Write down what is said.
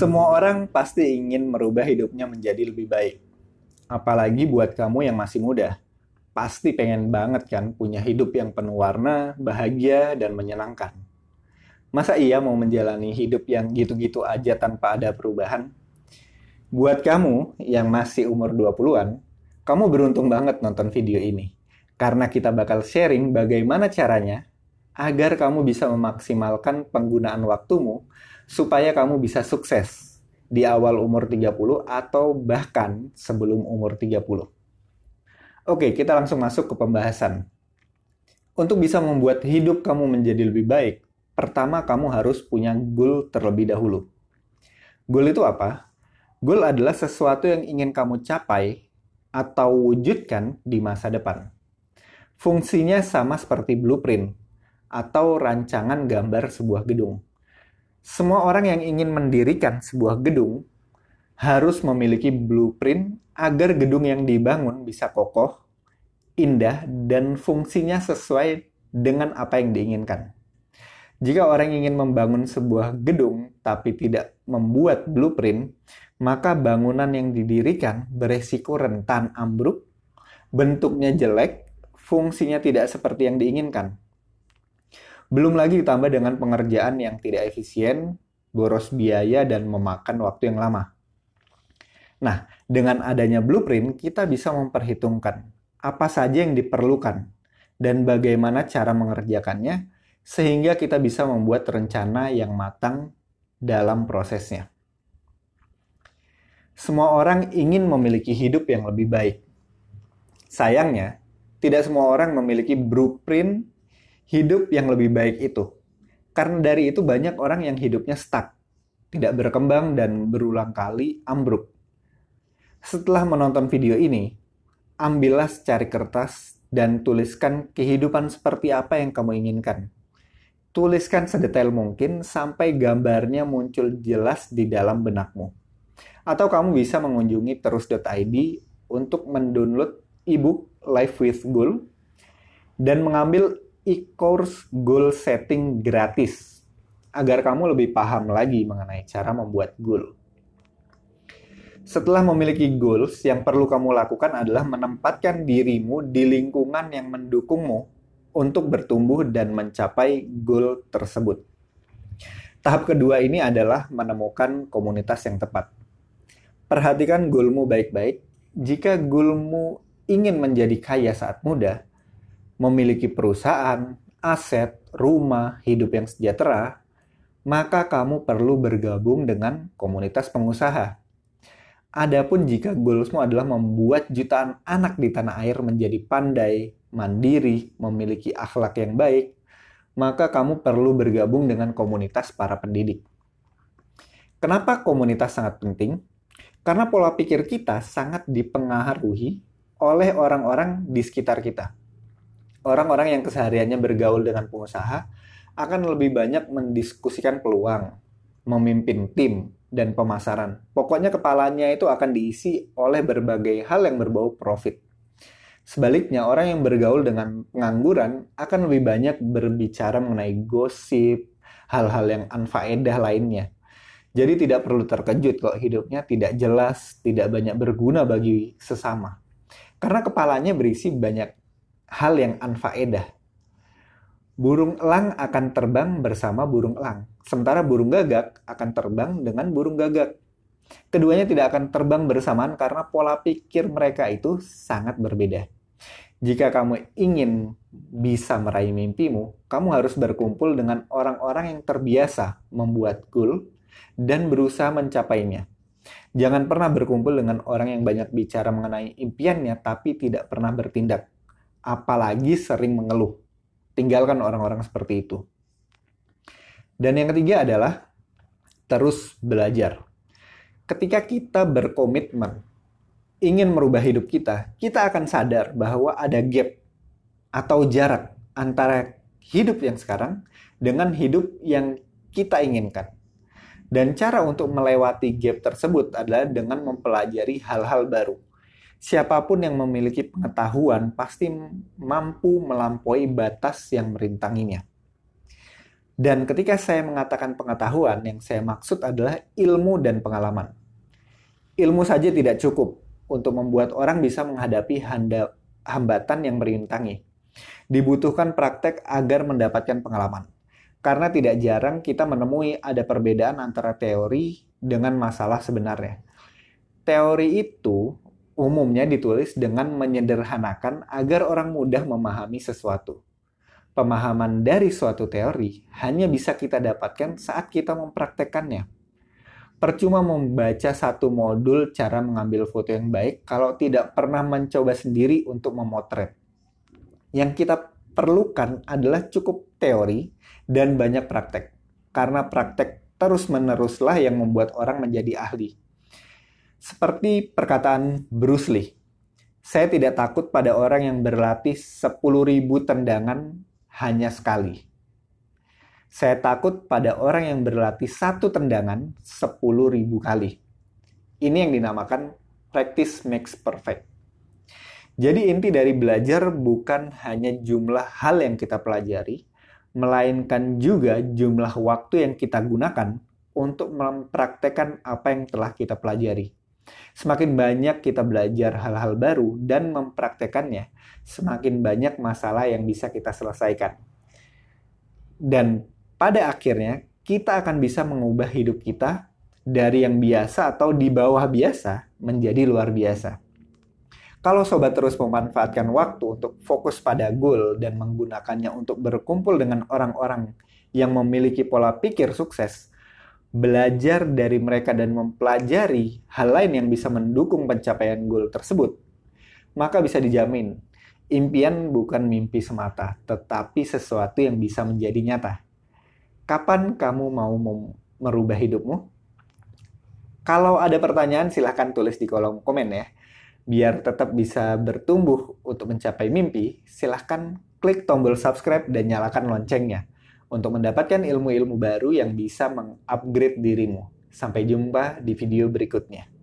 Semua orang pasti ingin merubah hidupnya menjadi lebih baik. Apalagi buat kamu yang masih muda. Pasti pengen banget kan punya hidup yang penuh warna, bahagia, dan menyenangkan. Masa iya mau menjalani hidup yang gitu-gitu aja tanpa ada perubahan? Buat kamu yang masih umur 20-an, kamu beruntung banget nonton video ini. Karena kita bakal sharing bagaimana caranya agar kamu bisa memaksimalkan penggunaan waktumu supaya kamu bisa sukses di awal umur 30 atau bahkan sebelum umur 30. Oke, kita langsung masuk ke pembahasan. Untuk bisa membuat hidup kamu menjadi lebih baik, pertama kamu harus punya goal terlebih dahulu. Goal itu apa? Goal adalah sesuatu yang ingin kamu capai atau wujudkan di masa depan. Fungsinya sama seperti blueprint atau rancangan gambar sebuah gedung semua orang yang ingin mendirikan sebuah gedung harus memiliki blueprint agar gedung yang dibangun bisa kokoh, indah, dan fungsinya sesuai dengan apa yang diinginkan. Jika orang ingin membangun sebuah gedung tapi tidak membuat blueprint, maka bangunan yang didirikan beresiko rentan ambruk, bentuknya jelek, fungsinya tidak seperti yang diinginkan. Belum lagi ditambah dengan pengerjaan yang tidak efisien, boros biaya, dan memakan waktu yang lama. Nah, dengan adanya blueprint, kita bisa memperhitungkan apa saja yang diperlukan dan bagaimana cara mengerjakannya, sehingga kita bisa membuat rencana yang matang dalam prosesnya. Semua orang ingin memiliki hidup yang lebih baik. Sayangnya, tidak semua orang memiliki blueprint hidup yang lebih baik itu. Karena dari itu banyak orang yang hidupnya stuck, tidak berkembang dan berulang kali ambruk. Setelah menonton video ini, ambillah secari kertas dan tuliskan kehidupan seperti apa yang kamu inginkan. Tuliskan sedetail mungkin sampai gambarnya muncul jelas di dalam benakmu. Atau kamu bisa mengunjungi terus.id untuk mendownload ebook Life with Goal dan mengambil e-course goal setting gratis agar kamu lebih paham lagi mengenai cara membuat goal. Setelah memiliki goals, yang perlu kamu lakukan adalah menempatkan dirimu di lingkungan yang mendukungmu untuk bertumbuh dan mencapai goal tersebut. Tahap kedua ini adalah menemukan komunitas yang tepat. Perhatikan goalmu baik-baik. Jika goalmu ingin menjadi kaya saat muda, memiliki perusahaan, aset, rumah, hidup yang sejahtera, maka kamu perlu bergabung dengan komunitas pengusaha. Adapun jika goalsmu adalah membuat jutaan anak di tanah air menjadi pandai, mandiri, memiliki akhlak yang baik, maka kamu perlu bergabung dengan komunitas para pendidik. Kenapa komunitas sangat penting? Karena pola pikir kita sangat dipengaruhi oleh orang-orang di sekitar kita orang-orang yang kesehariannya bergaul dengan pengusaha akan lebih banyak mendiskusikan peluang, memimpin tim, dan pemasaran. Pokoknya kepalanya itu akan diisi oleh berbagai hal yang berbau profit. Sebaliknya, orang yang bergaul dengan pengangguran akan lebih banyak berbicara mengenai gosip, hal-hal yang anfaedah lainnya. Jadi tidak perlu terkejut kalau hidupnya tidak jelas, tidak banyak berguna bagi sesama. Karena kepalanya berisi banyak hal yang anfaedah. Burung elang akan terbang bersama burung elang, sementara burung gagak akan terbang dengan burung gagak. Keduanya tidak akan terbang bersamaan karena pola pikir mereka itu sangat berbeda. Jika kamu ingin bisa meraih mimpimu, kamu harus berkumpul dengan orang-orang yang terbiasa membuat goal dan berusaha mencapainya. Jangan pernah berkumpul dengan orang yang banyak bicara mengenai impiannya tapi tidak pernah bertindak apalagi sering mengeluh. Tinggalkan orang-orang seperti itu. Dan yang ketiga adalah terus belajar. Ketika kita berkomitmen ingin merubah hidup kita, kita akan sadar bahwa ada gap atau jarak antara hidup yang sekarang dengan hidup yang kita inginkan. Dan cara untuk melewati gap tersebut adalah dengan mempelajari hal-hal baru siapa pun yang memiliki pengetahuan pasti mampu melampaui batas yang merintanginya. Dan ketika saya mengatakan pengetahuan, yang saya maksud adalah ilmu dan pengalaman. Ilmu saja tidak cukup untuk membuat orang bisa menghadapi handa, hambatan yang merintangi. Dibutuhkan praktek agar mendapatkan pengalaman. Karena tidak jarang kita menemui ada perbedaan antara teori dengan masalah sebenarnya. Teori itu umumnya ditulis dengan menyederhanakan agar orang mudah memahami sesuatu. Pemahaman dari suatu teori hanya bisa kita dapatkan saat kita mempraktekannya. Percuma membaca satu modul cara mengambil foto yang baik kalau tidak pernah mencoba sendiri untuk memotret. Yang kita perlukan adalah cukup teori dan banyak praktek. Karena praktek terus-meneruslah yang membuat orang menjadi ahli. Seperti perkataan Bruce Lee, saya tidak takut pada orang yang berlatih 10.000 tendangan hanya sekali. Saya takut pada orang yang berlatih satu tendangan 10.000 kali. Ini yang dinamakan practice makes perfect. Jadi inti dari belajar bukan hanya jumlah hal yang kita pelajari, melainkan juga jumlah waktu yang kita gunakan untuk mempraktekkan apa yang telah kita pelajari. Semakin banyak kita belajar hal-hal baru dan mempraktekannya, semakin banyak masalah yang bisa kita selesaikan. Dan pada akhirnya kita akan bisa mengubah hidup kita dari yang biasa atau di bawah biasa menjadi luar biasa. Kalau sobat terus memanfaatkan waktu untuk fokus pada goal dan menggunakannya untuk berkumpul dengan orang-orang yang memiliki pola pikir sukses, belajar dari mereka dan mempelajari hal lain yang bisa mendukung pencapaian goal tersebut, maka bisa dijamin impian bukan mimpi semata, tetapi sesuatu yang bisa menjadi nyata. Kapan kamu mau merubah hidupmu? Kalau ada pertanyaan silahkan tulis di kolom komen ya. Biar tetap bisa bertumbuh untuk mencapai mimpi, silahkan klik tombol subscribe dan nyalakan loncengnya untuk mendapatkan ilmu-ilmu baru yang bisa mengupgrade dirimu. Sampai jumpa di video berikutnya.